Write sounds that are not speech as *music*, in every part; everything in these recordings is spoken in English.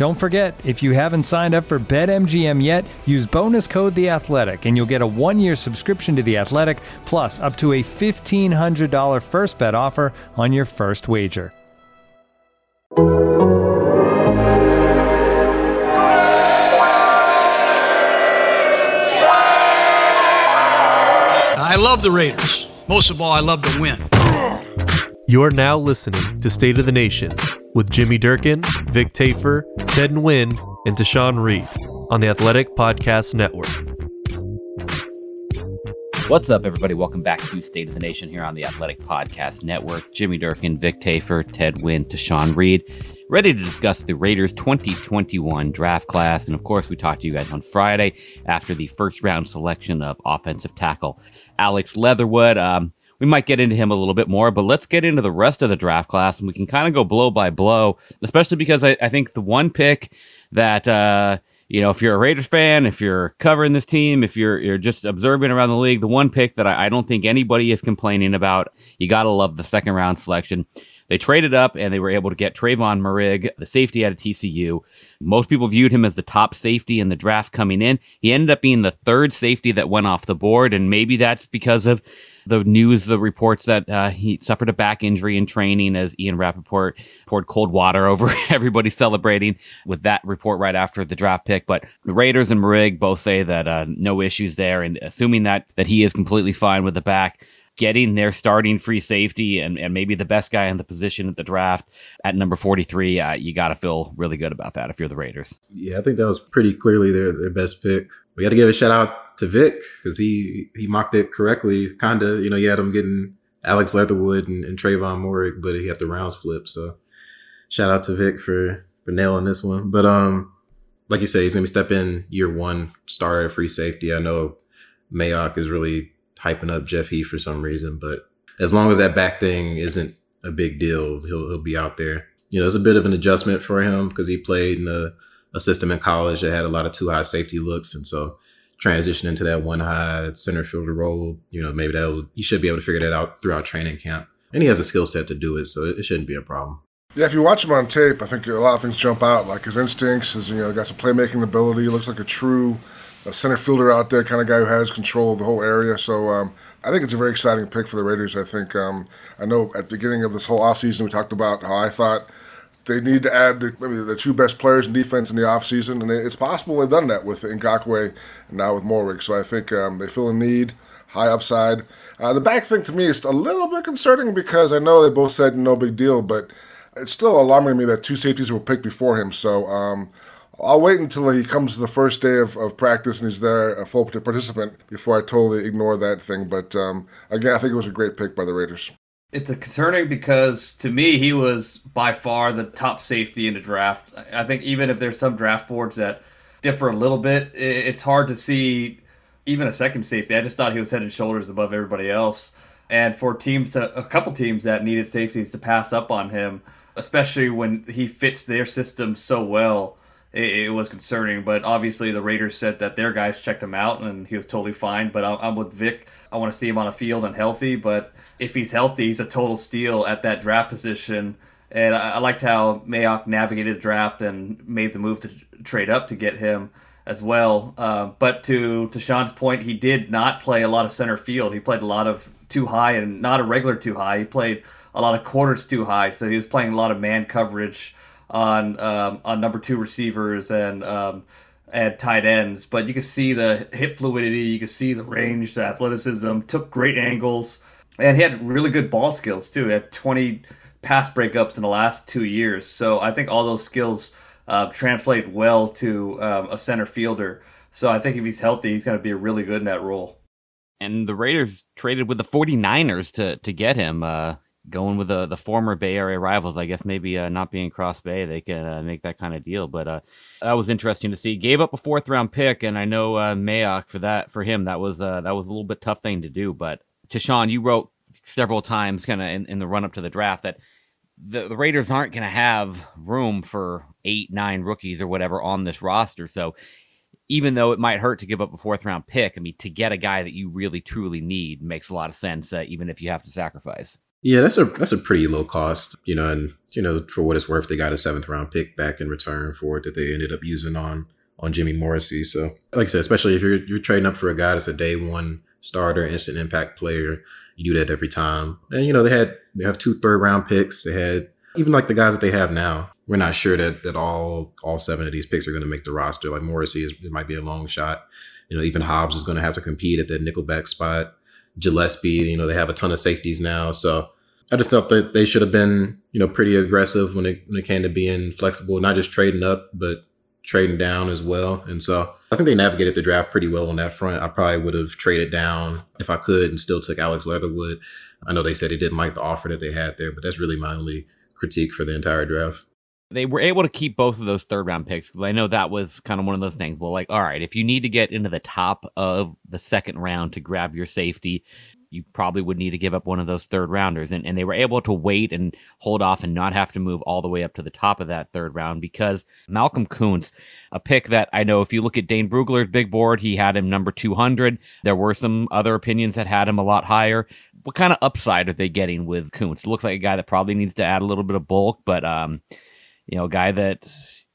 Don't forget, if you haven't signed up for BetMGM yet, use bonus code The Athletic, and you'll get a one-year subscription to The Athletic, plus up to a fifteen hundred dollar first bet offer on your first wager. I love the Raiders. Most of all, I love to win. You're now listening to State of the Nation with Jimmy Durkin, Vic Tafur, Ted Nguyen, and Tashan Reed on the Athletic Podcast Network. What's up, everybody? Welcome back to State of the Nation here on the Athletic Podcast Network. Jimmy Durkin, Vic Tafur, Ted Nguyen, Tashan Reed, ready to discuss the Raiders 2021 draft class. And of course, we talked to you guys on Friday after the first round selection of offensive tackle Alex Leatherwood. Um, we might get into him a little bit more, but let's get into the rest of the draft class and we can kind of go blow by blow, especially because I, I think the one pick that, uh, you know, if you're a Raiders fan, if you're covering this team, if you're you're just observing around the league, the one pick that I, I don't think anybody is complaining about, you gotta love the second round selection. They traded up and they were able to get Tre'von Moehrig, the safety out of TCU. Most people viewed him as the top safety in the draft coming in. He ended up being the third safety that went off the board, and maybe that's because of the news, the reports that uh, he suffered a back injury in training as Ian Rapoport poured cold water *laughs* over everybody celebrating with that report right after the draft pick. But the Raiders and Moehrig both say that uh, no issues there, and assuming that that he is completely fine with the back. Getting their starting free safety and, and maybe the best guy in the position at the draft at number 43, uh, you got to feel really good about that if you're the Raiders. Yeah, I think that was pretty clearly their, their best pick. We got to give a shout out to Vic because he he mocked it correctly. Kind of, you know, you had him getting Alex Leatherwood and, and Tre'von Moehrig, but he had the rounds flipped. So shout out to Vic for for nailing this one. But um, like you said, he's gonna be step in year one, starter free safety. I know Mayock is really hyping up Jeff Heath for some reason, but as long as that back thing isn't a big deal, he'll he'll be out there. You know, it's a bit of an adjustment for him because he played in a, a system in college that had a lot of two high safety looks, and so transition into that one high center fielder role, you know, maybe that he should be able to figure that out throughout training camp. And he has a skill set to do it, so it shouldn't be a problem. Yeah, if you watch him on tape, I think a lot of things jump out. Like his instincts, his you know, got some playmaking ability. He looks like a true a center fielder out there, kind of guy who has control of the whole area. So um, I think it's a very exciting pick for the Raiders. I think um, I know at the beginning of this whole offseason we talked about how I thought they need to add the, maybe the two best players in defense in the offseason, and it's possible they've done that with Ngakoue and now with Moehrig. So I think um, they feel a need, high upside. Uh, the back thing to me is a little bit concerning because I know they both said no big deal, but it's still alarming to me that two safeties were picked before him. So um, I'll wait until he comes to the first day of, of practice and he's there, a full participant, before I totally ignore that thing. But um, again, I think it was a great pick by the Raiders. It's a concerning because to me he was by far the top safety in the draft. I think even if there's some draft boards that differ a little bit, it's hard to see even a second safety. I just thought he was head and shoulders above everybody else. And for teams, to, a couple teams that needed safeties to pass up on him, especially when he fits their system so well, it, it was concerning. But obviously, the Raiders said that their guys checked him out and he was totally fine. But I'm with Vic. I want to see him on a field and healthy. But if he's healthy, he's a total steal at that draft position. And I, I liked how Mayock navigated the draft and made the move to trade up to get him as well. Uh, but to to Sean's point, he did not play a lot of center field. He played a lot of two high and not a regular two high. He played a lot of quarters two high, so he was playing a lot of man coverage on um, on number two receivers and um, and tight ends, but you can see the hip fluidity, you can see the range, the athleticism, took great angles, and he had really good ball skills too. He had 20 pass breakups in the last two years, so I think all those skills uh, translate well to um, a center fielder. So I think if he's healthy, he's going to be really good in that role. And the Raiders traded with the 49ers to to get him. Uh, going with the the former Bay Area rivals, I guess maybe uh, not being Cross Bay, they can uh, make that kind of deal. But uh, that was interesting to see. Gave up a fourth round pick, and I know uh, Mayock for that for him that was that was a little bit tough thing to do. But Tashan, you wrote several times, kind of in, in the run up to the draft, that the, the Raiders aren't going to have room for eight, nine rookies or whatever on this roster. So even though it might hurt to give up a fourth round pick, I mean, to get a guy that you really truly need makes a lot of sense, uh, even if you have to sacrifice. Yeah, that's a that's a pretty low cost, you know, and you know for what it's worth, they got a seventh round pick back in return for it that they ended up using on on Jimmy Morrissey. So, like I said, especially if you're you're trading up for a guy that's a day one starter, instant impact player, you do that every time. And you know they had they have two third round picks. They had even like the guys that they have now. We're not sure that that all all seven of these picks are going to make the roster. Like Morrissey is it might be a long shot. You know, even Hobbs is going to have to compete at that nickelback spot. Gillespie, you know, they have a ton of safeties now. So I just thought that they should have been, you know, pretty aggressive when it when it came to being flexible, not just trading up, but trading down as well. And so I think they navigated the draft pretty well on that front. I probably would have traded down if I could and still took Alex Leatherwood. I know they said he didn't like the offer that they had there, but that's really my only critique for the entire draft they were able to keep both of those third round picks because I know that was kind of one of those things. Well, like, all right, if you need to get into the top of the second round to grab your safety, you probably would need to give up one of those third rounders. And, and they were able to wait and hold off and not have to move all the way up to the top of that third round because Malcolm Koonce, a pick that I know if you look at Dane Brugler's big board, he had him number 200. There were some other opinions that had him a lot higher. What kind of upside are they getting with Koonce? Looks like a guy that probably needs to add a little bit of bulk, but um, you know, a guy that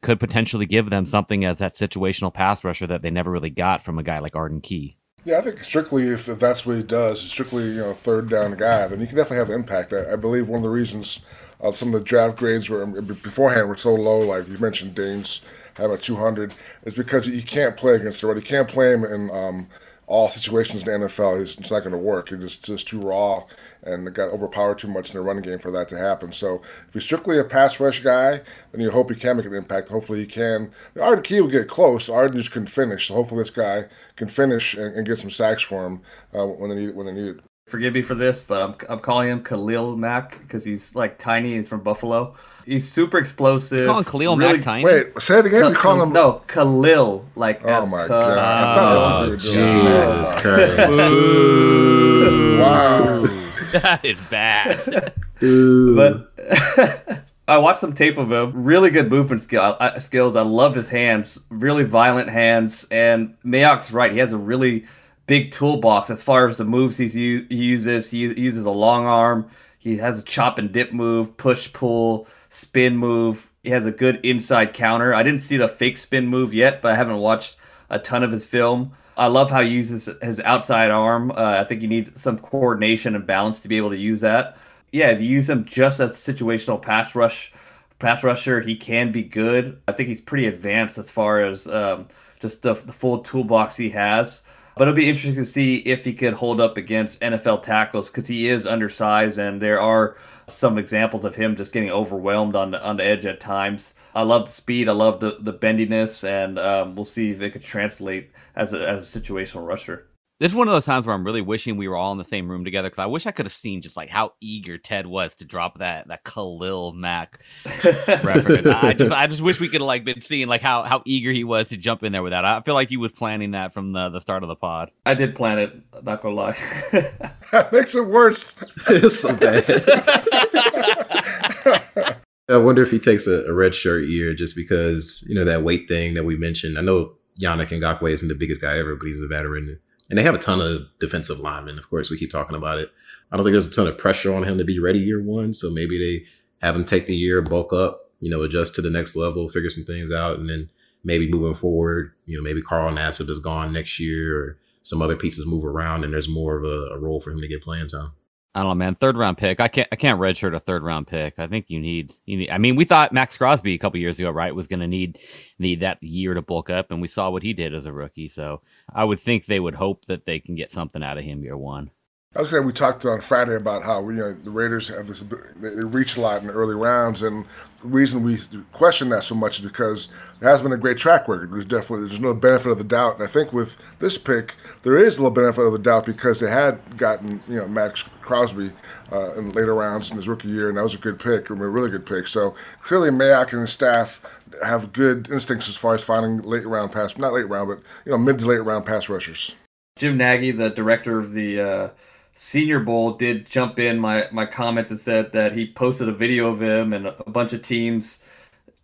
could potentially give them something as that situational pass rusher that they never really got from a guy like Arden Key. Yeah, I think strictly if, if that's what he does, strictly you know third down guy, then he can definitely have impact. I, I believe one of the reasons uh, some of the draft grades were beforehand were so low, like you mentioned, Dane's having a 200, is because he can't play against the right. He can't play him in um, all situations in the NFL. It's, it's not going to work. It's just, just too raw and got overpowered too much in the running game for that to happen. So if he's strictly a pass rush guy, then you hope he can make an impact. Hopefully he can. Arden Key will get close. Arden just couldn't finish. So hopefully this guy can finish and, and get some sacks for him uh, when they need it. when they need it. Forgive me for this, but I'm, I'm calling him Khalil Mack because he's like tiny. He's from Buffalo. He's super explosive. calling Khalil really, Mack tiny? Wait, say it again. Ka- you call him no Khalil, like oh as my Ka- god! I thought Oh, that's what you were Jesus doing. Christ. Wow. *laughs* that is bad. But *laughs* I watched some tape of him. Really good movement skill, uh, skills. I love his hands. Really violent hands. And Mayock's right. He has a really big toolbox as far as the moves he's u- he uses. He uses a long arm. He has a chop and dip move, push pull, spin move. He has a good inside counter. I didn't see the fake spin move yet, but I haven't watched a ton of his film. I love how he uses his outside arm. Uh, I think you need some coordination and balance to be able to use that. Yeah, if you use him just as a situational pass rush, pass rusher, he can be good. I think he's pretty advanced as far as um, just the, the full toolbox he has. But it'll be interesting to see if he could hold up against NFL tackles because he is undersized, and there are some examples of him just getting overwhelmed on the on the edge at times. I love the speed, I love the the bendiness, and um, we'll see if it could translate as a as a situational rusher. This is one of those times where I'm really wishing we were all in the same room together because I wish I could have seen just like how eager Ted was to drop that that Khalil Mack reference. *laughs* I just I just wish we could have like been seeing like how how eager he was to jump in there with that. I feel like he was planning that from the the start of the pod. I did plan it, not gonna lie. that *laughs* makes it worse. it's so bad. *laughs* I wonder if he takes a, a red shirt year just because, you know, that weight thing that we mentioned. I know Yannick Ngakoue isn't the biggest guy ever, but he's a veteran. And they have a ton of defensive linemen. Of course, we keep talking about it. I don't think there's a ton of pressure on him to be ready year one. So maybe they have him take the year, bulk up, you know, adjust to the next level, figure some things out, and then maybe moving forward, you know, maybe Carl Nassib is gone next year or some other pieces move around and there's more of a, a role for him to get playing time. I don't know, man. Third round pick. I can't. I can't redshirt a third round pick. I think you need. You need. I mean, we thought Maxx Crosby a couple years ago, right, was going to need need that year to bulk up, and we saw what he did as a rookie. So I would think they would hope that they can get something out of him year one. I was glad we talked on Friday about how we, you know, the Raiders have this they reach a lot in the early rounds, and the reason we question that so much is because there has been a great track record. There's definitely there's no benefit of the doubt, and I think with this pick there is a little benefit of the doubt because they had gotten you know Maxx Crosby uh, in later rounds in his rookie year, and that was a good pick, a really good pick. So clearly Mayock and his staff have good instincts as far as finding late round pass, not late round, but you know mid to late round pass rushers. Jim Nagy, the director of the. Uh Senior Bowl did jump in my my comments and said that he posted a video of him and a bunch of teams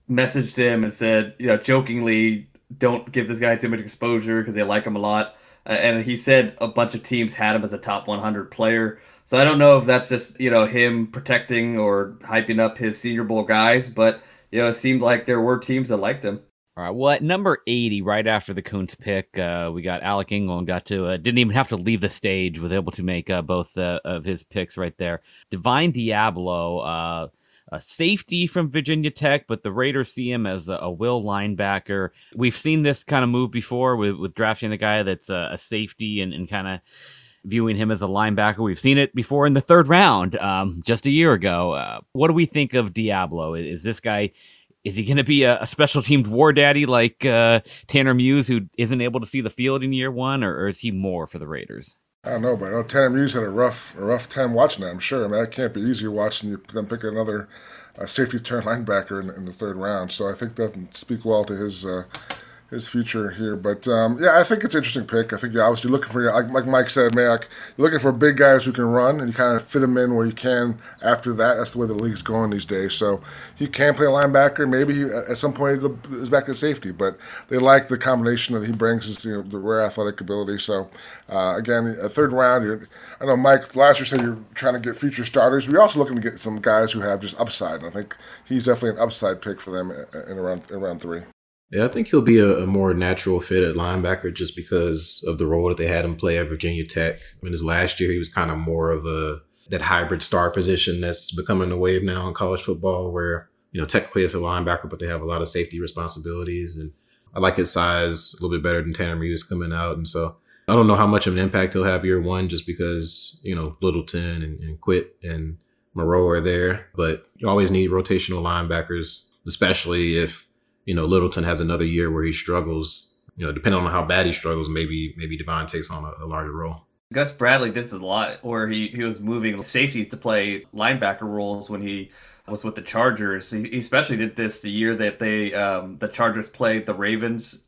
messaged him and said, you know, jokingly, don't give this guy too much exposure because they like him a lot. And he said a bunch of teams had him as a top 100 player. So I don't know if that's just you know him protecting or hyping up his Senior Bowl guys, but you know it seemed like there were teams that liked him. All right. Well, at number 80, right after the Koonce pick, uh, we got Alec Ingold got to, uh, didn't even have to leave the stage, was able to make uh, both uh, of his picks right there. Divine Deablo, uh, a safety from Virginia Tech, but the Raiders see him as a, a, will linebacker. We've seen this kind of move before with, with drafting a guy that's a, safety and, and kind of viewing him as a linebacker. We've seen it before in the third round um, just a year ago. Uh, what do we think of Deablo? Is this guy is he going to be a, a, special teamed war daddy like uh, Tanner Muse, who isn't able to see the field in year one, or, or is he more for the Raiders? I don't know, but I know Tanner Muse had a rough, a rough time watching that. I'm sure. I mean, that can't be easy watching you them pick another uh, safety turn *laughs* linebacker in, in, the third round. So I think that doesn't speak well to his uh, his future here. But um, yeah, I think it's an interesting pick. I think you're obviously looking for, like, like Mike said, Mayock, you're looking for big guys who can run, and you kind of fit them in where you can after that. That's the way the league's going these days. So he can play a linebacker. Maybe he, at some point he back at safety, but they like the combination that he brings, is you know, the rare athletic ability. So uh, again, a third round. I know Mike last year said you're trying to get future starters. We're also looking to get some guys who have just upside. And I think he's definitely an upside pick for them in around in round three. Yeah, I think he'll be a, a, more natural fit at linebacker just because of the role that they had him play at Virginia Tech. I mean, his last year he was kind of more of a that hybrid star position that's becoming the wave now in college football, where you know technically it's a linebacker, but they have a lot of safety responsibilities. And I like his size a little bit better than Tanner Muse coming out, and so I don't know how much of an impact he'll have year one, just because you know Littleton and, and Quitt and Morrow are there, but you always need rotational linebackers, especially if you know, Littleton has another year where he struggles. You know, depending on how bad he struggles, maybe maybe Divine takes on a, a larger role. Gus Bradley did this a lot, where he, he was moving safeties to play linebacker roles when he was with the Chargers. He, especially did this the year that they um, the Chargers played the Ravens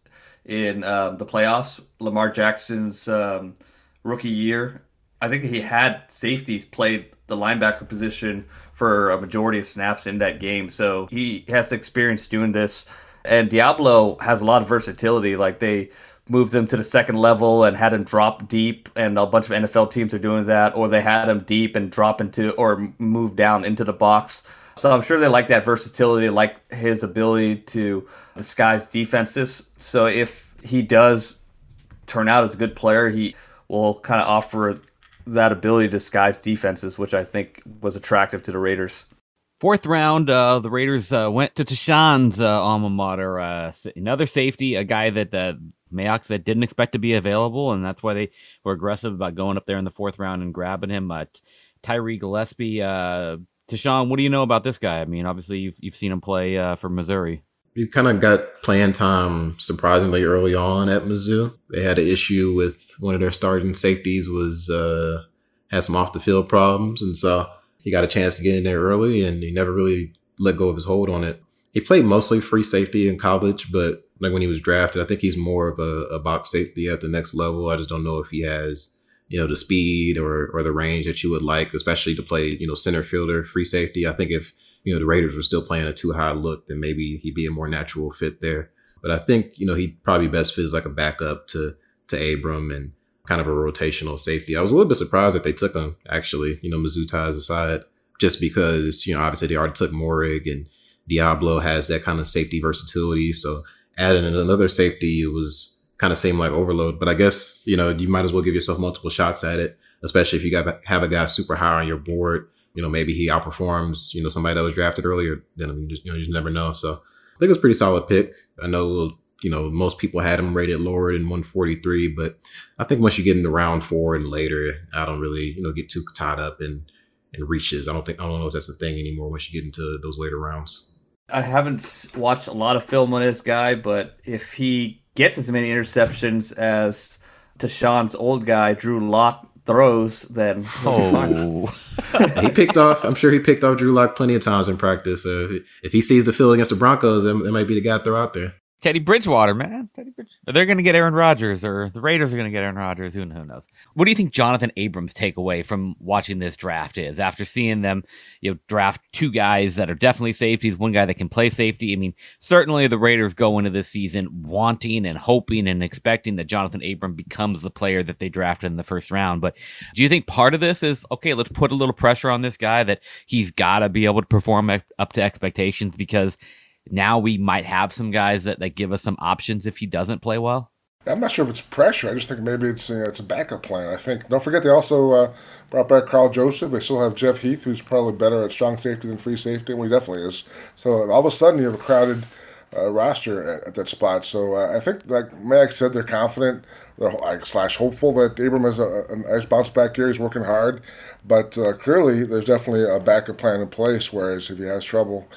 in um, the playoffs. Lamar Jackson's um, rookie year, I think he had safeties played the linebacker position for a majority of snaps in that game. So he has experience doing this. And Deablo has a lot of versatility. Like they moved them to the second level and had him drop deep, and a bunch of NFL teams are doing that, or they had him deep and drop into or move down into the box. So I'm sure they like that versatility, like his ability to disguise defenses. So if he does turn out as a good player, he will kind of offer that ability to disguise defenses, which I think was attractive to the Raiders. Fourth round, uh, the Raiders uh, went to Tashan's uh, alma mater, uh, another safety, a guy that uh, Mayock said didn't expect to be available, and that's why they were aggressive about going up there in the fourth round and grabbing him. Uh, Tyree Gillespie, uh, Tashan, what do you know about this guy? I mean, obviously you've you've seen him play uh, for Missouri. He kind of got playing time surprisingly early on at Mizzou. They had an issue with one of their starting safeties was had some off the field problems, and so he got a chance to get in there early, and he never really let go of his hold on it. He played mostly free safety in college, but like when he was drafted, I think he's more of a, a box safety at the next level. I just don't know if he has you know the speed or or the range that you would like, especially to play you know center fielder, free safety. I think if you know, the Raiders were still playing a two high look, then maybe he'd be a more natural fit there. But I think, you know, he'd probably best fit as like a backup to to Abram and kind of a rotational safety. I was a little bit surprised that they took him, actually, you know, Mizzou ties aside, just because, you know, obviously they already took Moehrig and Deablo has that kind of safety versatility. So adding another safety, it was kind of seemed like overload. But I guess, you know, you might as well give yourself multiple shots at it. especially if you got have a guy super high on your board. You know, maybe he outperforms you know somebody that was drafted earlier. Then you just, you know you just never know. So I think it was a pretty solid pick. I know you know most people had him rated lower than 143, but I think once you get into round four and later, I don't really you know get too tied up in in reaches. I don't think I don't know if that's a thing anymore once you get into those later rounds. I haven't watched a lot of film on this guy, but if he gets as many interceptions as Tashan's old guy Drew Lock throws, then oh, *laughs* he picked off. I'm sure he picked off Drew Lock plenty of times in practice. So if he sees the field against the Broncos, that might be the guy to throw out there. Teddy Bridgewater, man. Teddy Bridgewater. Are They're going to get Aaron Rodgers, or the Raiders are going to get Aaron Rodgers. Who, knows? What do you think Jonathan Abram's takeaway from watching this draft is after seeing them, you know, draft two guys that are definitely safeties, one guy that can play safety? I mean, certainly the Raiders go into this season wanting and hoping and expecting that Jonathan Abram becomes the player that they drafted in the first round. But do you think part of this is okay? Let's put a little pressure on this guy that he's got to be able to perform up to expectations because now we might have some guys that, that give us some options if he doesn't play well? I'm not sure if it's pressure. I just think maybe it's you know, it's a backup plan. I think don't forget they also uh, brought back Karl Joseph. They still have Jeff Heath, who's probably better at strong safety than free safety, and he definitely is. So all of a sudden you have a crowded uh, roster at, at, that spot. So uh, I think, like Mag said, they're confident. They're like, slash hopeful that Abram has a, a nice bounce back here. He's working hard, but uh, clearly there's definitely a backup plan in place. Whereas if he has trouble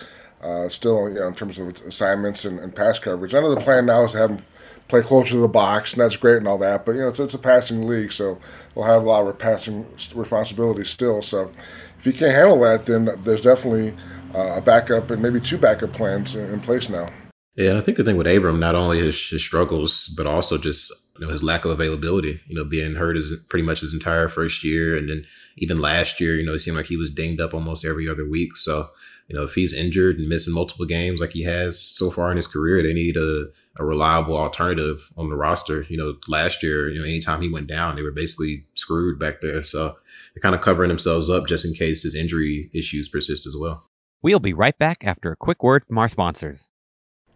uh, still, you know, in terms of assignments and, and, pass coverage. I know the plan now is to have him play closer to the box, and that's great and all that. But you know, it's, it's a passing league, so we'll have a lot of passing responsibilities still. So if you can't handle that, then there's definitely uh, a backup and maybe two backup plans in, in place now. Yeah, I think the thing with Abram, not only his, his struggles, but also just you know his lack of availability. You know, being hurt is pretty much his entire first year, and then even last year, you know, it seemed like he was dinged up almost every other week. So you know, if he's injured and missing multiple games like he has so far in his career, they need a, a reliable alternative on the roster. You know, last year, you know, anytime he went down, they were basically screwed back there. So they're kind of covering themselves up just in case his injury issues persist as well. We'll be right back after a quick word from our sponsors.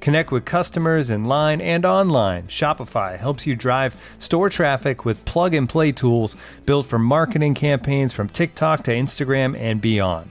Connect with customers in line and online. Shopify helps you drive store traffic with plug and play tools built for marketing campaigns from TikTok to Instagram and beyond.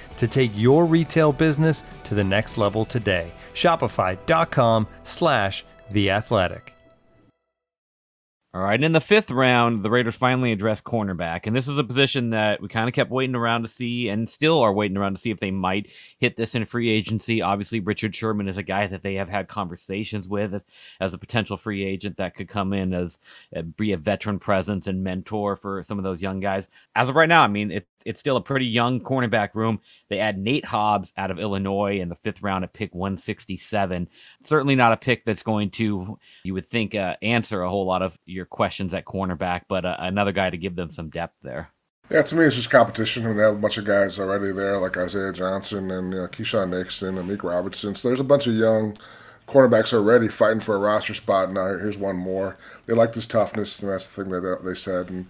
to take your retail business to the next level today. Shopify.com slash the athletic. All right. And in the fifth round, the Raiders finally addressed cornerback. And this is a position that we kind of kept waiting around to see and still are waiting around to see if they might hit this in free agency. Obviously, Richard Sherman is a guy that they have had conversations with as a potential free agent that could come in as uh, be a veteran presence and mentor for some of those young guys. As of right now, I mean, it, it's still a pretty young cornerback room. They add Nate Hobbs out of Illinois in the fifth round at pick 167. Certainly not a pick that's going to, you would think, uh, answer a whole lot of your your questions at cornerback, but uh, another guy to give them some depth there. Yeah, to me, it's just competition. I mean, they have a bunch of guys already there, like Isaiah Johnson and you know, Keisean Nixon and Meek Robertson. So there's a bunch of young cornerbacks already fighting for a roster spot. Now here's one more. They like this toughness, and that's the thing that they said. And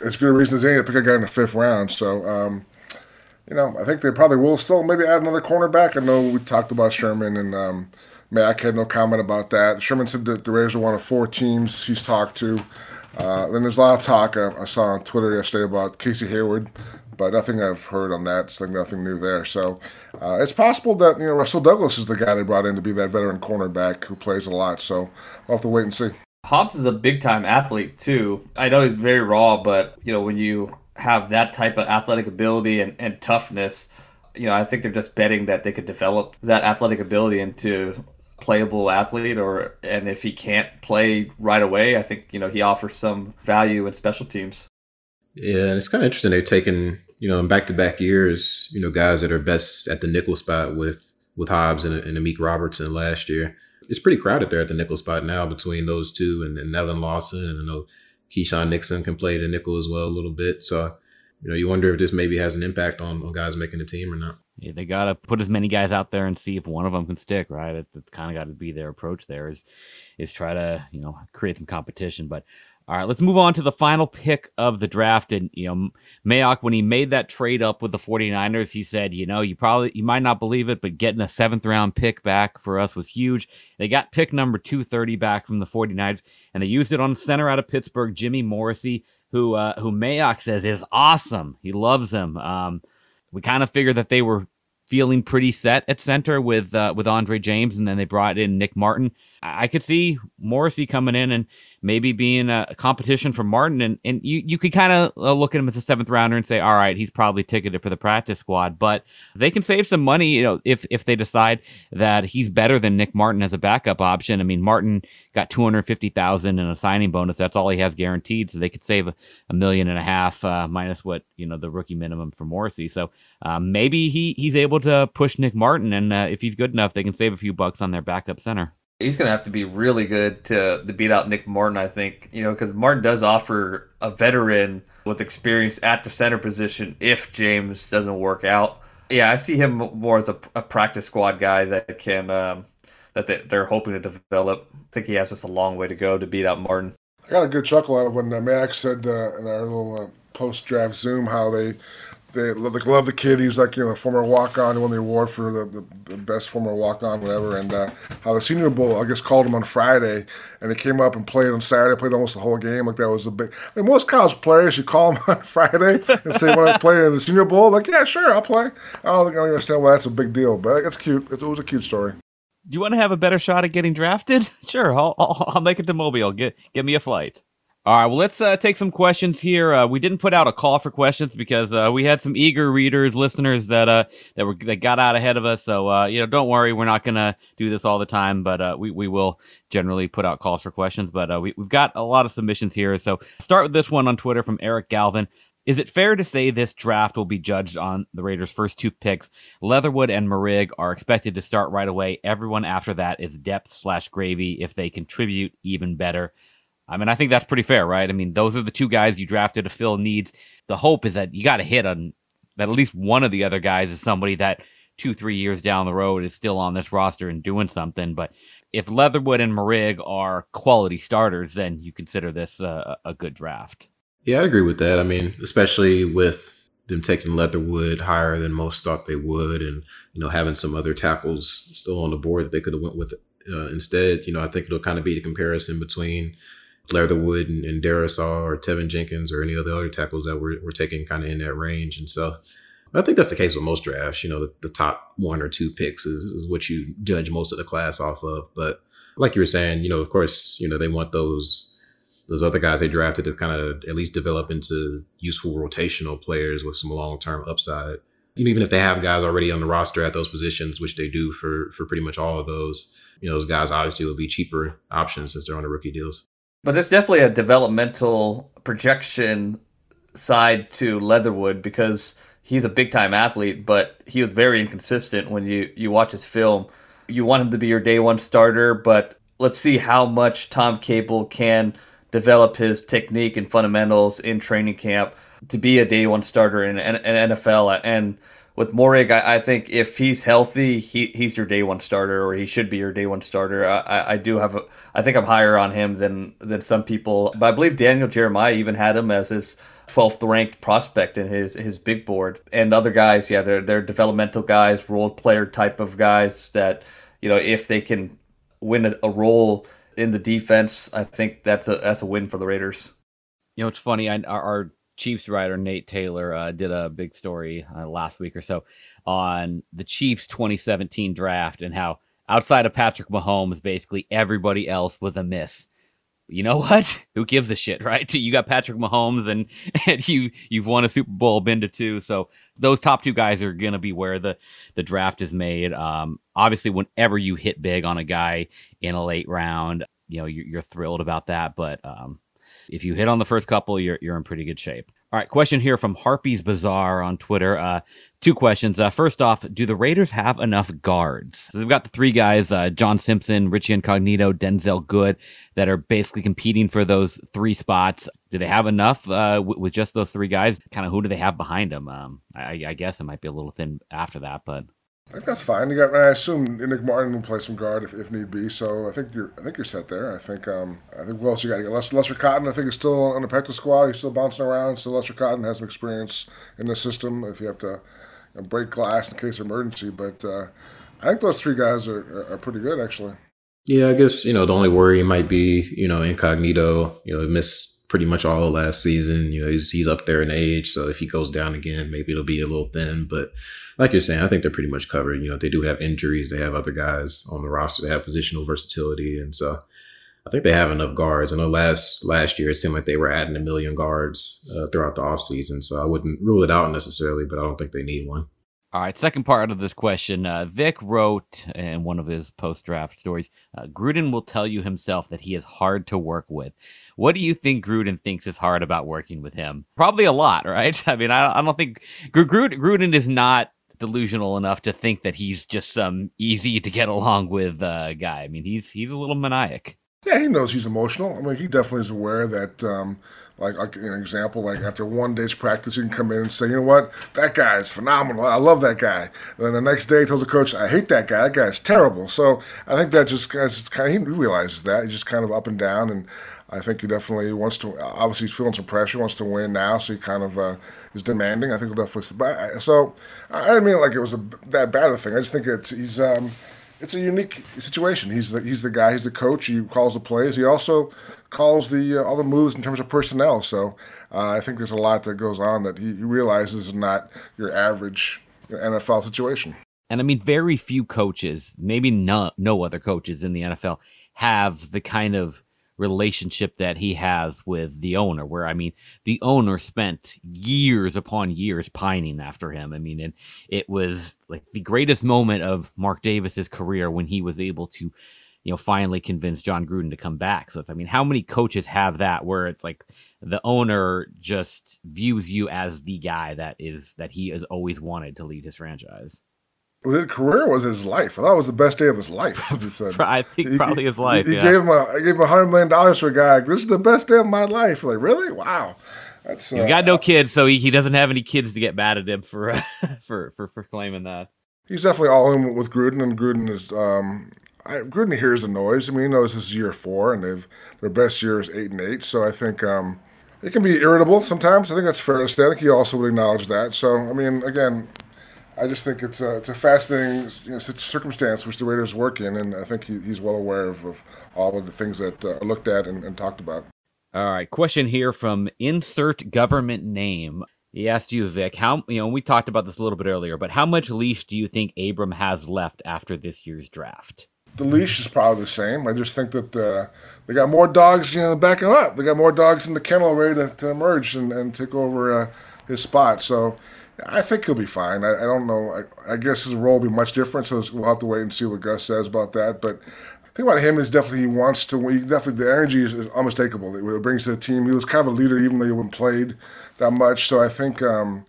it's good a reason as any to pick a guy in the fifth round. So, um, you know, I think they probably will still maybe add another cornerback. I know we talked about Sherman and um, Mack had no comment about that. Sherman said that the Raiders are one of four teams he's talked to. Uh, then there's a lot of talk uh, I saw on Twitter yesterday about Casey Hayward, but nothing I've heard on that. It's like nothing new there. So uh, it's possible that you know Rasul Douglas is the guy they brought in to be that veteran cornerback who plays a lot. So we'll have to wait and see. Hobbs is a big time athlete too. I know he's very raw, but you know when you have that type of athletic ability and, and toughness, you know I think they're just betting that they could develop that athletic ability into playable athlete or and if he can't play right away, I think you know he offers some value in special teams. Yeah, and it's kind of interesting they've taken you know in back to back years you know guys that are best at the nickel spot with with Hobbs and, and Amik Robertson last year. It's pretty crowded there at the nickel spot now between those two and, and Nevin Lawson and I know Keisean Nixon can play the nickel as well a little bit. So you know you wonder if this maybe has an impact on, on guys making the team or not. Yeah, they gotta put as many guys out there and see if one of them can stick. Right, it's, it's kind of got to be their approach. There is is try to you know create some competition. But all right, let's move on to the final pick of the draft. And you know, Mayock when he made that trade up with the 49ers, he said, you know, you probably you might not believe it, but getting a seventh round pick back for us was huge. They got pick number 230 back from the 49ers, and they used it on center out of Pittsburgh, Jimmy Morrissey, who uh, who Mayock says is awesome. He loves him. Um, we kind of figured that they were feeling pretty set at center with uh, with Andre James, and then they brought in Nick Martin. I could see Morrissey coming in and maybe being a competition for Martin, and, and you, you could kind of uh, look at him as a seventh rounder and say, all right, he's probably ticketed for the practice squad, but they can save some money, you know, if if they decide that he's better than Nick Martin as a backup option. I mean, Martin got two hundred fifty thousand in a signing bonus. That's all he has guaranteed, so they could save a, a million and a half uh, minus what you know the rookie minimum for Morrissey. So um, maybe he he's able to push Nick Martin, and uh, if he's good enough, they can save a few bucks on their backup center he's going to have to be really good to, to beat out Nick Martin, I think, you know, because Martin does offer a veteran with experience at the center position if James doesn't work out. Yeah, I see him more as a, a practice squad guy that can, um, that they, they're hoping to develop. I think he has just a long way to go to beat out Martin. I got a good chuckle out of when uh, Max said uh, in our little uh, post draft Zoom how they they like love the kid. He's like you know a former walk on. He won the award for the, the, best former walk on, whatever. And uh, how the Senior Bowl, I guess, called him on Friday, and he came up and played on Saturday. Played almost the whole game. Like that was a big. I mean, most college players, you call them *laughs* on Friday and say, "Want to *laughs* play in the Senior Bowl?" Like, yeah, sure, I'll play. I don't think I understand why that's a big deal, but it's cute. It, it was a cute story. Do you want to have a better shot at getting drafted? *laughs* Sure, I'll, I'll, I'll make it to Mobile. Get get me a flight. All right, well, let's uh, take some questions here. Uh, we didn't put out a call for questions because uh, we had some eager readers, listeners that uh, that were that got out ahead of us. So uh, you know, don't worry, we're not gonna do this all the time, but uh, we we will generally put out calls for questions. But we we've got a lot of submissions here. So start with this one on Twitter from Eric Galvin. Is it fair to say this draft will be judged on the Raiders' first two picks? Leatherwood and Moehrig are expected to start right away. Everyone after that is depth slash gravy if they contribute even better. I mean, I think that's pretty fair, right? I mean, those are the two guys you drafted to fill needs. The hope is that you got to hit on that at least one of the other guys is somebody that two, three years down the road is still on this roster and doing something. But if Leatherwood and Moehrig are quality starters, then you consider this a good draft. Yeah, I agree with that. I mean, especially with them taking Leatherwood higher than most thought they would, and you know having some other tackles still on the board that they could have went with uh, instead. You know, I think it'll kind of be the comparison between Leatherwood and, and Darrisaw or Teven Jenkins or any of the other tackles that we're, we're taking kind of in that range. And so I think that's the case with most drafts. You know, the, the top one or two picks is, is, what you judge most of the class off of. But like you were saying, you know, of course, you know, they want those those other guys they drafted to kind of at least develop into useful rotational players with some long term upside. You know, even if they have guys already on the roster at those positions, which they do for for pretty much all of those, you know, those guys obviously will be cheaper options since they're on the rookie deals. But there's definitely a developmental projection side to Leatherwood because he's a big time athlete, but he was very inconsistent when you, you watch his film. You want him to be your day one starter, but let's see how much Tom Cable can develop his technique and fundamentals in training camp to be a day one starter in, an NFL. And with Moehrig, I, I, think if he's healthy, he, he's your day one starter, or he should be your day one starter. I, I do have, a, I think I'm higher on him than than some people, but I believe Daniel Jeremiah even had him as his 12th ranked prospect in his his big board, and other guys, yeah, they're they're developmental guys, role player type of guys that you know if they can win a, a role in the defense, I think that's a that's a win for the Raiders. You know, it's funny. I, our Chiefs writer Nate Taylor uh, did a big story uh, last week or so on the Chiefs 2017 draft and how outside of Patrick Mahomes, basically everybody else was a miss. You know *laughs* what? Who gives a shit, right? You got Patrick Mahomes and, *laughs* and you you've won a Super Bowl, been to two. So those top two guys are gonna be where the the draft is made. Um, obviously, whenever you hit big on a guy in a late round, you know you're, you're thrilled about that. But um, if you hit on the first couple, you're you're in pretty good shape. All right, question here from Harpy's Bazaar on Twitter. Uh, two questions. Uh, first off, do the Raiders have enough guards? So they've got the three guys: uh, John Simpson, Richie Incognito, Denzel Good, that are basically competing for those three spots. Do they have enough uh, w- with just those three guys? Kind of who do they have behind them? Um, I, I guess it might be a little thin after that, but I think that's fine. You got, I assume Nick Martin will play some guard if, if need be. So I think you're, I think you're set there. I think, um, I think what else you got? You got Lester, Lester Cotton. I think is still on the practice squad. He's still bouncing around. So Lester Cotton has some experience in the system if you have to you know, break glass in case of emergency. But uh, I think those three guys are, are, are pretty good actually. Yeah, I guess you know the only worry might be you know incognito. You know, miss pretty much all last season. You know, he's he's up there in age, so if he goes down again, maybe it'll be a little thin. But like you're saying, I think they're pretty much covered. You know, they do have injuries, they have other guys on the roster that have positional versatility, and so I think they have enough guards. I know last last year it seemed like they were adding a million guards uh, throughout the offseason, so I wouldn't rule it out necessarily, but I don't think they need one. All right, second part of this question. Uh, Vic wrote in one of his post draft stories uh, Gruden will tell you himself that he is hard to work with. What do you think Gruden thinks is hard about working with him? Probably a lot, right? *laughs* I mean, I, I don't think Gruden, Gruden is not delusional enough to think that he's just some easy to get along with uh, guy. I mean, he's he's a little maniac. Yeah, he knows he's emotional. I mean, he definitely is aware that, um, like, like an example, like after one day's practice, he can come in and say, you know what, that guy is phenomenal. I love that guy. And then the next day, he tells the coach, I hate that guy. That guy's terrible. So I think that just kind of, he realizes that. He's just kind of up and down. And I think he definitely wants to. Obviously, he's feeling some pressure, wants to win now, so he kind of uh, is demanding. I think he'll definitely. So I didn't mean like it was a that bad a thing. I just think it's he's um, it's a unique situation. He's the he's the guy. He's the coach. He calls the plays. He also calls the uh, all the moves in terms of personnel. So uh, I think there's a lot that goes on that he, he realizes is not your average NFL situation. And I mean, very few coaches, maybe no no other coaches in the NFL have the kind of relationship that he has with the owner where i mean the owner spent years upon years pining after him. I mean and it was like the greatest moment of mark davis's career when he was able to you know finally convince jon gruden to come back. So i mean how many coaches have that where it's like the owner just views you as the guy that is that he has always wanted to lead his franchise his career was his life. I thought it was the best day of his life. *laughs* I think he, probably his life. He, yeah. gave him a I gave him a hundred million dollars for a guy. This is the best day of my life. Like really? Wow. That's, He's uh, got no kids, so he, he doesn't have any kids to get mad at him for uh, *laughs* for, for for claiming that. He's definitely all in with Gruden, and Gruden is um, I, Gruden hears the noise. I mean, he knows this is year four, and they've their best year is eight and eight. So I think um, it can be irritable sometimes. I think that's fair to say. I think he also would acknowledge that. So I mean, again, I just think it's a, it's a fascinating you know, circumstance which the Raiders work in, and I think he, he's well aware of, of, all of the things that uh, are looked at and, and talked about. All right, question here from insert government name. He asked you, Vic, how you know we talked about this a little bit earlier, but how much leash do you think Abram has left after this year's draft? The leash is probably the same. I just think that uh, they got more dogs, you know, backing up. They got more dogs in the kennel ready to, to emerge and, and take over uh, his spot. So I think he'll be fine. I, I don't know. I, I, guess his role will be much different, so we'll have to wait and see what Gus says about that. But the thing about him is definitely he wants to. He definitely the energy is, is unmistakable. It brings to the team. He was kind of a leader, even though he wasn't played that much. So I think um,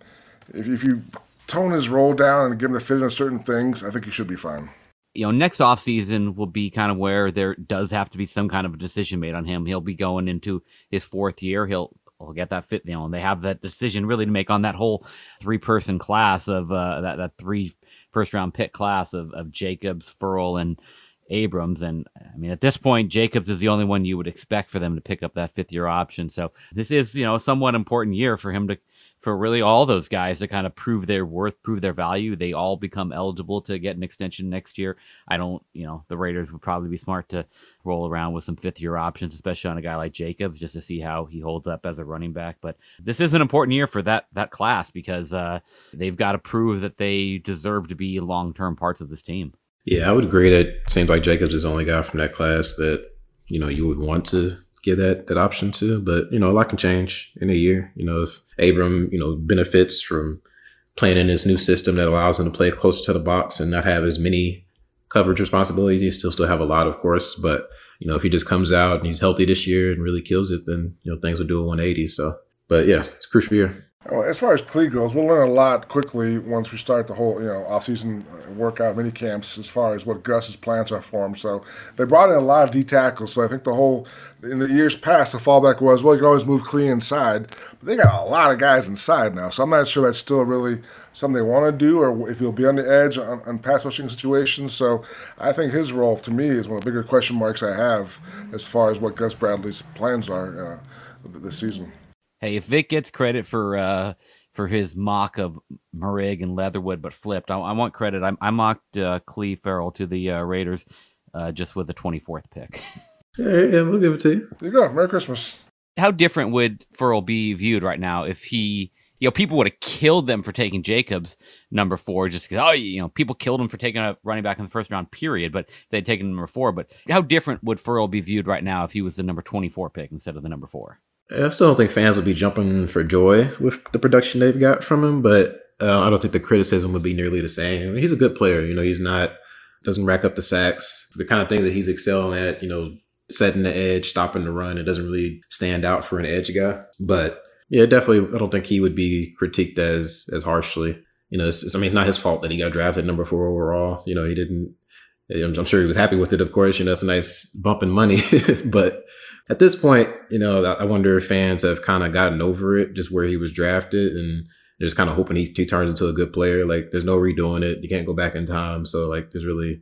if, if you tone his role down and give him the fit in certain things, I think he should be fine. You know, next offseason will be kind of where there does have to be some kind of a decision made on him. He'll be going into his fourth year. He'll will get that fit. You know, and they have that decision really to make on that whole three person class of uh, that that three first round pick class of of Jacobs, Ferrell, and Abrams. And I mean, at this point, Jacobs is the only one you would expect for them to pick up that fifth year option. So this is, you know, somewhat important year for him to, for really all those guys to kind of prove their worth, prove their value. They all become eligible to get an extension next year. I don't, you know, the Raiders would probably be smart to roll around with some fifth year options, especially on a guy like Jacobs, just to see how he holds up as a running back. But this is an important year for that that class because uh, they've got to prove that they deserve to be long term parts of this team. Yeah, I would agree that seems like Jacobs is the only guy from that class that, you know, you would want to give that that option to. But, you know, a lot can change in a year. You know, if Abram, you know, benefits from playing in this new system that allows him to play closer to the box and not have as many coverage responsibilities. He still still have a lot, of course, but you know, if he just comes out and he's healthy this year and really kills it, then you know things will do a 180. So, but yeah, it's crucial year. As far as Klee goes, we'll learn a lot quickly once we start the whole, you know, off-season workout mini camps as far as what Gus's plans are for him. So they brought in a lot of D tackles. So I think the whole in the years past, the fallback was, well, you can always move Klee inside, but they got a lot of guys inside now. So I'm not sure that's still really something they want to do, or if he'll be on the edge on, on pass rushing situations. So I think his role, to me, is one of the bigger question marks I have as far as what Gus Bradley's plans are uh, this season. Hey, if Vic gets credit for uh, for his mock of Moehrig and Leatherwood, but flipped, I, I want credit. I, I mocked uh, Cleve Ferrell to the uh, Raiders uh, just with the 24th pick. *laughs* yeah, yeah, we'll give it to you. There you go. Merry Christmas. How different would Ferrell be viewed right now if he, you know, people would have killed them for taking Jacobs number four just because, oh, you know, people killed him for taking a running back in the first round, period, but they'd taken number four. But how different would Ferrell be viewed right now if he was the number 24 pick instead of the number four? I still don't think fans would be jumping for joy with the production they've got from him, but uh, I don't think the criticism would be nearly the same. I mean, he's a good player. You know, he's not doesn't rack up the sacks, the kind of things that he's excelling at. You know, setting the edge, stopping the run. It doesn't really stand out for an edge guy, but yeah, definitely. I don't think he would be critiqued as as harshly. You know, it's, it's, I mean, it's not his fault that he got drafted number four overall. You know, he didn't. I'm, I'm sure he was happy with it. Of course, you know, it's a nice bump in money, *laughs* but at this point, you know, I wonder if fans have kind of gotten over it, just where he was drafted, and they're just kind of hoping he, he turns into a good player. Like, there's no redoing it. You can't go back in time, so like, there's really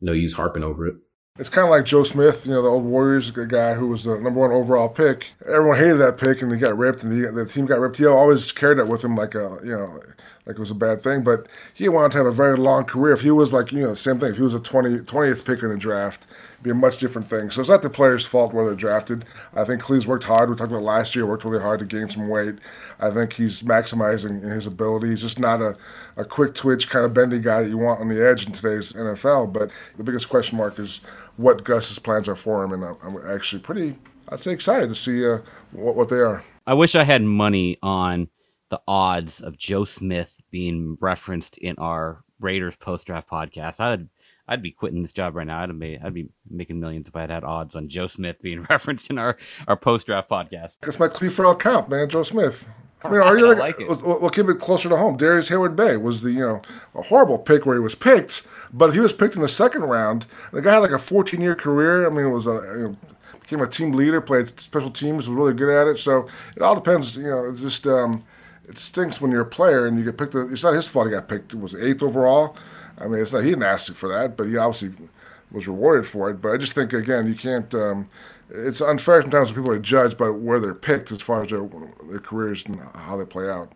no use harping over it. It's kind of like Joe Smith, you know, the old Warriors guy who was the number one overall pick. Everyone hated that pick, and he got ripped, and the, the team got ripped. He always carried that with him, like a, you know, like it was a bad thing. But he wanted to have a very long career. If he was like, you know, the same thing. If he was a 20, 20th pick in the draft, be a much different thing. So it's not the player's fault where they're drafted. I think Cleve's worked hard. We talked about last year, worked really hard to gain some weight. I think he's maximizing his ability. He's just not a, a quick twitch kind of bendy guy that you want on the edge in today's NFL. But the biggest question mark is what Gus's plans are for him, and I'm actually pretty, I'd say, excited to see uh, what, what they are. I wish I had money on the odds of Joe Smith being referenced in our Raiders post draft podcast. I would I'd be quitting this job right now. I'd be I'd be making millions if I had had odds on Joe Smith being *laughs* referenced in our our post draft podcast. That's my Cleveland count, man. Joe Smith. I mean, are you like, like we'll keep it closer to home. Darrius Heyward-Bey was the you know a horrible pick where he was picked, but if he was picked in the second round, the guy had like a 14 year career. I mean, it was a you know, became a team leader, played special teams, was really good at it. So it all depends. You know, it's just um, it stinks when you're a player and you get picked. It's not his fault he got picked. It was eighth overall. I mean, it's not he didn't ask for that, but he obviously was rewarded for it. But I just think again, you can't. Um, it's unfair sometimes when people are judged by where they're picked as far as their, their careers and how they play out.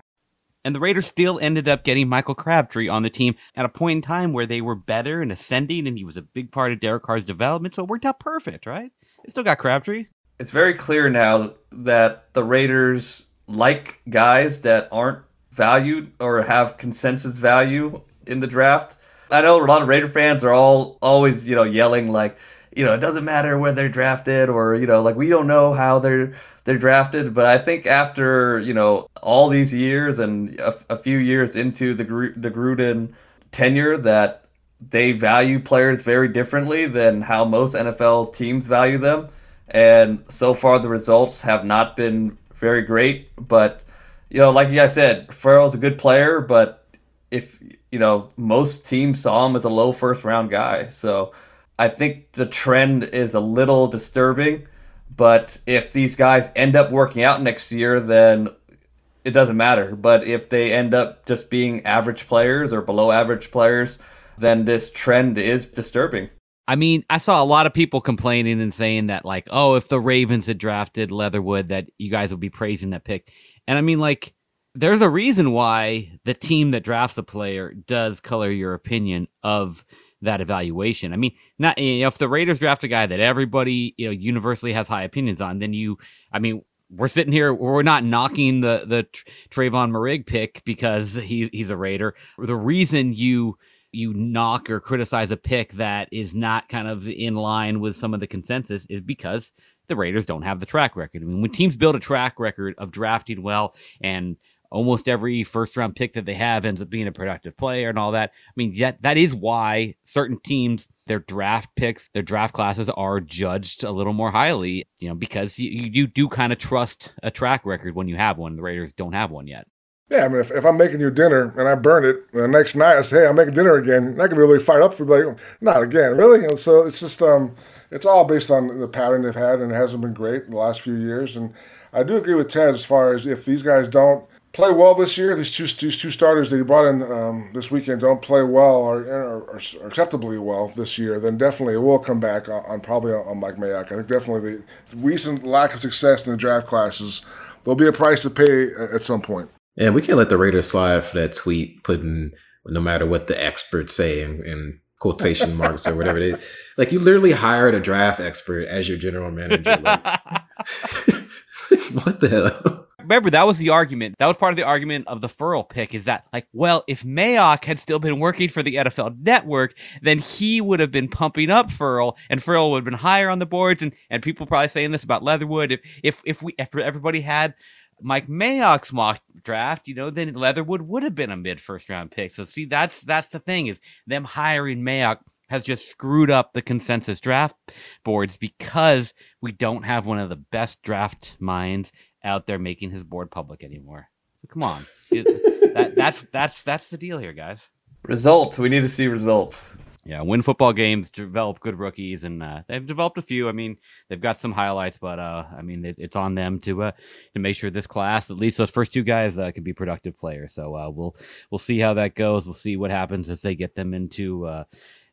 And the Raiders still ended up getting Michael Crabtree on the team at a point in time where they were better and ascending, and he was a big part of Derek Carr's development. So it worked out perfect, right? They still got Crabtree. It's very clear now that the Raiders like guys that aren't valued or have consensus value in the draft. I know a lot of Raider fans are all always, you know, yelling like, you know, it doesn't matter where they're drafted or, you know, like we don't know how they're they're drafted, but I think after, you know, all these years and a, a few years into the the Gruden tenure that they value players very differently than how most NFL teams value them. And so far the results have not been very great, but you know, like you guys said, Ferrell's a good player, but if you know, most teams saw him as a low first round guy. So I think the trend is a little disturbing, But if these guys end up working out next year, then it doesn't matter. But if they end up just being average players or below average players, then this trend is disturbing. I mean, I saw a lot of people complaining and saying that, like, oh, if the Ravens had drafted Leatherwood, that you guys would be praising that pick. And I mean, like, there's a reason why the team that drafts a player does color your opinion of that evaluation. I mean, not you know, if the Raiders draft a guy that everybody you know universally has high opinions on, then you, I mean, we're sitting here, we're not knocking the the Tre'von Moehrig pick because he he's a Raider. The reason you you knock or criticize a pick that is not kind of in line with some of the consensus is because the Raiders don't have the track record. I mean, when teams build a track record of drafting well and almost every first round pick that they have ends up being a productive player and all that. I mean, that that is why certain teams their draft picks, their draft classes are judged a little more highly, you know, because you, you do kind of trust a track record when you have one. The Raiders don't have one yet. Yeah, I mean, if, if I'm making you dinner and I burn it, the next night I say, hey, I'm making dinner again, going to really fight up for like, not again, really? And so it's just, um, it's all based on the pattern they've had, and it hasn't been great in the last few years. And I do agree with Ted as far as if these guys don't play well this year. These two these two starters that he brought in um, this weekend don't play well or, or, or, acceptably well this year. Then definitely it will come back on, on probably on, Mike Mayock. I think definitely the recent lack of success in the draft classes there'll be a price to pay at some point. Yeah, we can't let the Raiders slide for that tweet putting no matter what the experts say in, in quotation marks or whatever it is. Like you literally hired a draft expert as your general manager. Like, *laughs* what the hell? Remember that was the argument. That was part of the argument of the Ferrell pick is that like, well, if Mayock had still been working for the NFL Network, then he would have been pumping up Ferrell, and Ferrell would have been higher on the boards. And and people probably saying this about Leatherwood. If if if we if everybody had Mike Mayock's mock draft, you know, then Leatherwood would have been a mid first round pick. So see, that's that's the thing is them hiring Mayock has just screwed up the consensus draft boards because we don't have one of the best draft minds out there making his board public anymore. So come on, *laughs* that, that's that's that's the deal here, guys. Results. We need to see results. Yeah, win football games, develop good rookies, and uh, they've developed a few. I mean, they've got some highlights, but uh, I mean, it, it's on them to uh, to make sure this class, at least those first two guys, uh, can be productive players. So uh, we'll we'll see how that goes. We'll see what happens as they get them into uh,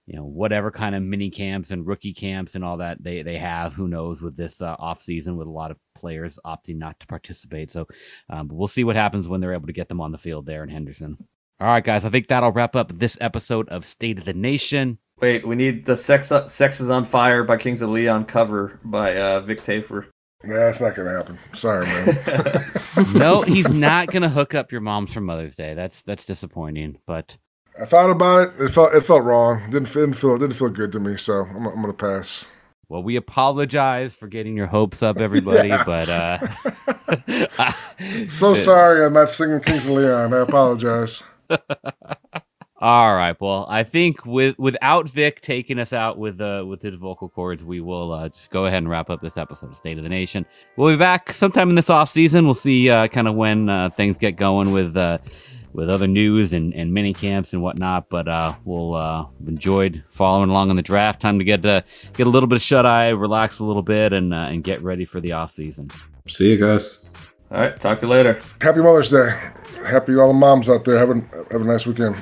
you know whatever kind of mini camps and rookie camps and all that they they have who knows with this uh, off season with a lot of players opting not to participate so um, but we'll see what happens when they're able to get them on the field there in henderson all right guys i think that'll wrap up this episode of state of the nation wait we need the sex sex is on fire by kings of leon cover by uh, vic tafur yeah, that's not gonna happen. Sorry, man. *laughs* no, he's not gonna hook up your moms for Mother's Day. That's that's disappointing. But I thought about it. It felt it felt wrong. Didn't didn't feel didn't feel good to me. So I'm, I'm gonna pass. Well, we apologize for getting your hopes up, everybody. *laughs* but uh, *laughs* *laughs* so sorry, I'm not singing Kings of Leon. I apologize. All right. Well, I think with without Vic taking us out with uh, with his vocal cords, we will uh, just go ahead and wrap up this episode of State of the Nation. We'll be back sometime in this off season. We'll see uh, kind of when uh, things get going with uh, with other news and, and mini camps and whatnot. But uh, we'll uh, enjoyed following along on the draft. Time to get uh, get a little bit of shut eye, relax a little bit, and uh, and get ready for the off season. See you guys. All right, talk to you later. Happy Mother's Day. Happy all the moms out there. Have a have a nice weekend.